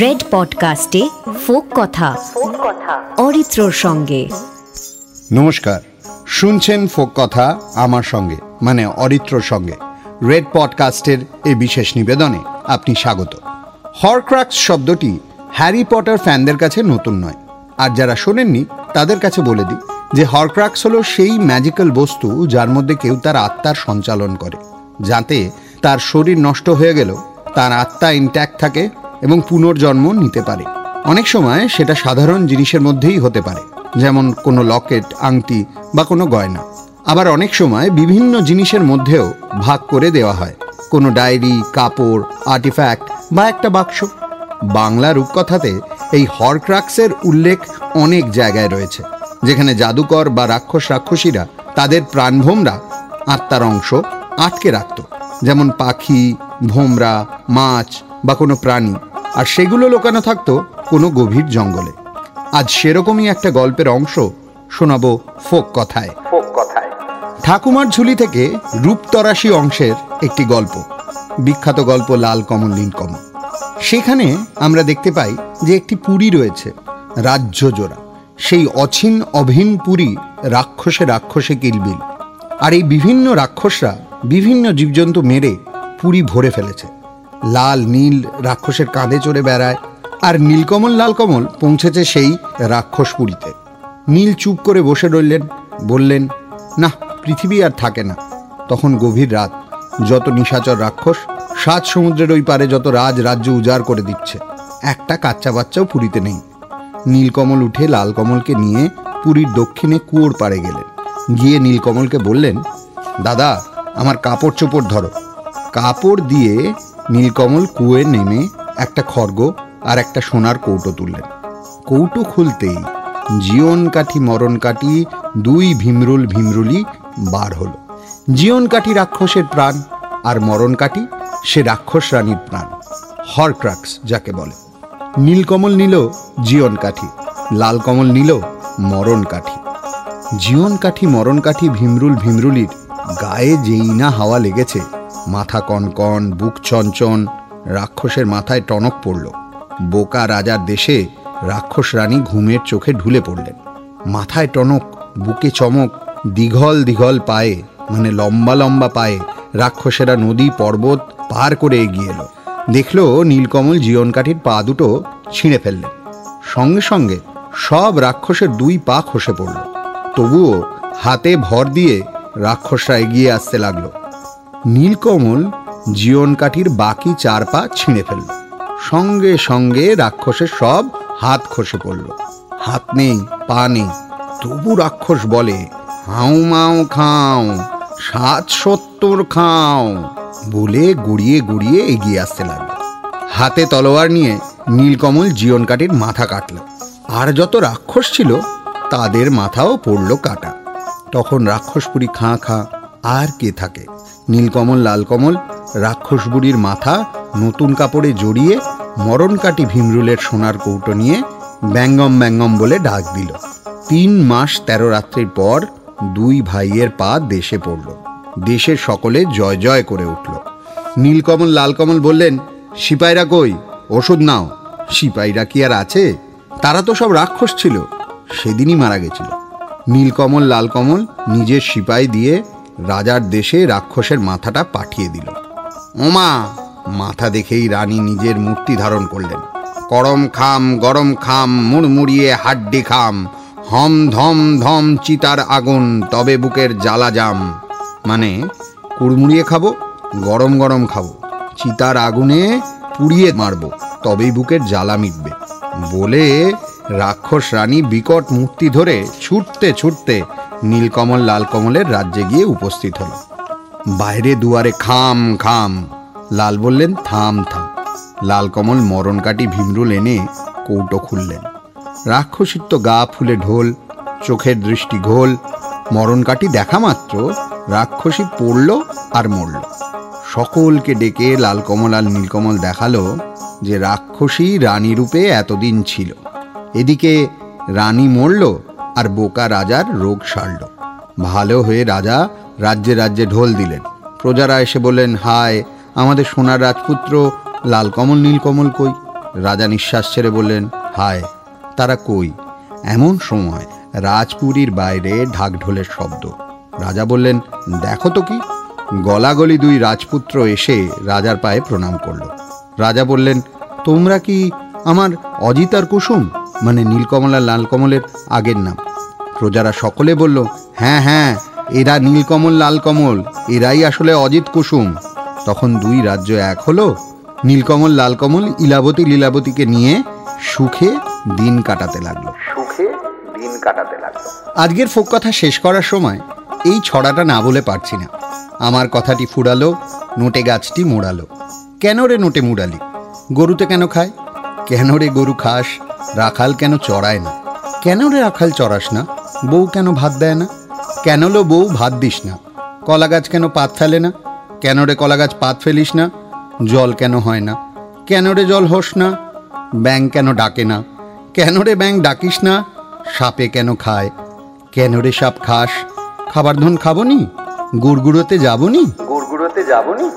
Red পডকাস্টে folk কথা, অরিত্রর সঙ্গে। নমস্কার। শুনছেন ফোক কথা আমার সঙ্গে মানে অরিত্রর সঙ্গে। রেড পডকাস্টের এই বিশেষ নিবেদনে আপনি স্বাগত। হরক্রাক্স শব্দটি হ্যারি পটার ফ্যানদের কাছে নতুন নয়। আর যারা শোনেননি, তাদের কাছে বলে দিই যে হরক্রাক্স হলো সেই ম্যাজিক্যাল বস্তু যার মধ্যে কেউ তার আত্মার সঞ্চালন করে, যাতে তার শরীর নষ্ট হয়ে গেল তার আত্মা ইনট্যাক্ট থাকে এবং পুনর্জন্ম নিতে পারে। অনেক সময় সেটা সাধারণ জিনিসের মধ্যেই হতে পারে, যেমন কোনো লকেট, আংটি বা কোনো গয়না। আবার অনেক সময় বিভিন্ন জিনিসের মধ্যেও ভাগ করে দেওয়া হয়, কোনো ডায়েরি, কাপড়, আর্টিফ্যাক্ট বা একটা বাক্স। বাংলা রূপকথাতে এই হরক্রাক্সের উল্লেখ অনেক জায়গায় রয়েছে, যেখানে জাদুকর বা রাক্ষস রাক্ষসীরা তাদের প্রাণভোমরা আত্মার অংশ আটকে রাখত। যেমন পাখি ভোমরা মাছ বা কোনো প্রাণী। আর সেগুলো লোকানো থাকতো কোনো গভীর জঙ্গলে। আজ সেরকমই একটা গল্পের অংশ শোনাবো ফোক কথায়। ফোক কথায়। ঠাকুমার ঝুলি থেকে রূপতরাশি অংশের একটি গল্প। বিখ্যাত গল্প লাল কমল নীলকমল সেখানে আমরা দেখতে পাই যে একটি পুরী রয়েছে রাজ্য জোড়া। সেই অছিন অভিন পুরী রাক্ষসে রাক্ষসে কিলবিল। আর এই বিভিন্ন রাক্ষসরা বিভিন্ন জীবজন্তু মেরে পুরী ভরে ফেলেছে। লাল, নীল রাক্ষসের কাঁধে চড়ে বেড়ায় আর নীলকমল, লালকমল পৌঁছেছে সেই রাক্ষস পুরীতে। নীল চুপ করে বসে রইলেন, বললেন, না, পৃথিবী আর থাকে না। তখন গভীর রাত, যত নিশাচর রাক্ষস, সাত সমুদ্রের ওই পারে যত রাজ রাজ্য উজাড় করে দিচ্ছে, একটা কাচ্চা বাচ্চাও পুরীতে নেই। নীলকমল উঠে লালকমলকে নিয়ে পুরীর দক্ষিণে কুয়োর পাড়ে গেলেন। গিয়ে নীলকমলকে বললেন, দাদা আমার কাপড় চোপড় ধরো। কাপড় দিয়ে নীলকমল কুয়োয় নেমে একটা খড়গ আর একটা সোনার কৌটো তুললেন। কৌটো খুলতেই জীবন কাঠি মরণ কাঠি দুই ভীমরুল ভীমরুলি বার হলো। জীবন কাঠি রাক্ষসের প্রাণ আর মরণ কাঠি সে রাক্ষস রানীর প্রাণ। হরক্রাক্স যাকে বলে। নীলকমল নিল জীবন কাঠি লাল কমল নিল মরণ কাঠি। জীবন কাঠি, মরণ কাঠি, ভীমরুল ভীমরুলির গায়ে যেই না হাওয়া লেগেছে, মাথা কনকন, বুক চঞ্চন রাক্ষসের মাথায় টনক পড়ল। বোকা রাজার দেশে রাক্ষস রানী ঘুমের চোখে ঢুলে পড়লেন। মাথায় টনক, বুকে চমক, দীঘল দীঘল পায়ে মানে লম্বা লম্বা পায়ে রাক্ষসেরা নদী পর্বত পার করে এগিয়ে এলো। দেখল নীলকমল জীবনকাঠির পা দুটো ছিঁড়ে ফেললেন। সঙ্গে সঙ্গে সব রাক্ষসের দুই পা খসে পড়ল। তবুও হাতে ভর দিয়ে রাক্ষসরা এগিয়ে আসতে লাগল। নীলকমল জীবন কাঠির বাকি চার পা ছিঁড়ে ফেলল। সঙ্গে সঙ্গে রাক্ষসের সব হাত খসে পড়ল। হাত নেই, পা নেই, তবু রাক্ষস বলে হাউ মাও খাও, সাত সত্তর খাও, বলে গুড়িয়ে গুড়িয়ে এগিয়ে আসতে লাগল। হাতে তলোয়ার নিয়ে নীলকমল জীবন কাঠির মাথা কাটল। আর যত রাক্ষস ছিল, তাদের মাথাও পড়ল কাটা। তখন রাক্ষসপুরি খাঁ খাঁ আর কে থাকে? নীলকমল, লালকমল রাক্ষস বুড়ির মাথা নতুন কাপড়ে জড়িয়ে মরণকাটি ভীমরুলের সোনার কৌটো নিয়ে ব্যঙ্গম ব্যঙ্গম বলে ডাক দিল। তিন মাস তেরো রাত্রির পর দুই ভাইয়ের পা দেশে পড়ল। দেশের সকলে জয় জয় করে উঠল। নীলকমল, লালকমল বললেন, সিপাইরা কই? ওষুধ নাও। সিপাইরা কি আর আছে? তারা তো সব রাক্ষস ছিল। সেদিনই মারা গেছিল। নীলকমল, লালকমল নিজের সিপাই দিয়ে রাজার দেশে রাক্ষসের মাথাটা পাঠিয়ে দিল। ওমা, মাথা দেখেই রানী নিজের মূর্তি ধারণ করলেন। করম খাম, গরম খাম, মুড়মুড়িয়ে হাড্ডি খাম, হম ধম ধম চিতার আগুন, তবে বুকের জ্বালা জাম। মানে কুড়মুড়িয়ে খাব, গরম গরম খাব, চিতার আগুনে পুড়িয়ে মারবো, তবেই বুকের জ্বালা মিটবে। বলে রাক্ষস রানী বিকট মূর্তি ধরে ছুটতে ছুটতে নীলকমল লালকমলের রাজ্যে গিয়ে উপস্থিত হল। বাইরে দুয়ারে খাম খাম। লাল বললেন, থাম থাম। লালকমল মরণ কাটি ভীমরুল এনে কৌটো খুললেন। রাক্ষসীর তো গা ফুলে ঢোল, চোখের দৃষ্টি ঘোল। মরণ কাটি দেখা মাত্র রাক্ষসী পড়ল আর মরল। সকলকে ডেকে লালকমল আর নীলকমল দেখাল যে রাক্ষসী রানী রূপে এতদিন ছিল। এদিকে রানী মরল আর বোকা রাজার রোগ সারল। ভালো হয়ে রাজা রাজ্যে রাজ্যে ঢোল দিলেন। প্রজারা এসে বললেন, হায়, আমাদের সোনার রাজপুত্র লালকমল নীলকমল কই? রাজা নিঃশ্বাস ছেড়ে বললেন, হায়, তারা কই? এমন সময় রাজপুরীর বাইরে ঢাকঢোলের শব্দ। রাজা বললেন, দেখো তো কি? গলাগলি দুই রাজপুত্র এসে রাজার পায়ে প্রণাম করল। রাজা বললেন, তোমরা কি আমার অজিতার কুসুম? মানে নীলকমলা লালকমলের আগের নাম। প্রজারা সকলে বলল হ্যাঁ হ্যাঁ এরা নীলকমল লালকমল এরাই আসলে অজিত কুসুম। তখন দুই রাজ্য এক হলো নীলকমল লালকমল ইলাবতী লীলাবতীকে নিয়ে সুখে দিন কাটাতে লাগল। সুখে দিন কাটাতে লাগল। আজকের ফোক কথা শেষ করার সময় এই ছড়াটা না বলে পারছি না। আমার কথাটি ফুরালো নোটে গাছটি মোড়ালো। কেন রে নোটে মুড়ালি? গরুতে কেন খায়? কেন রে গরু খাস? রাখাল কেন চড়ায় না? কেন রে রাখাল চড়াস না? বউ কেন ভাত দেয় না? কেন লো বউ ভাত দিস না? কলা গাছ কেন পাত ফেলে না? কেন রে কলা গাছ পাত ফেলিস না? জল কেন হয় না? কেন রে জল হোস না? ব্যাং কেন ডাকে না? কেন রে ব্যাং ডাকিস না? সাপে কেন খায়? কেন রে সাপ খাস? খাবার ধন খাবনি? গুড়গুড়োতে যাবনি? গুড়গুড়োতে যাবনি?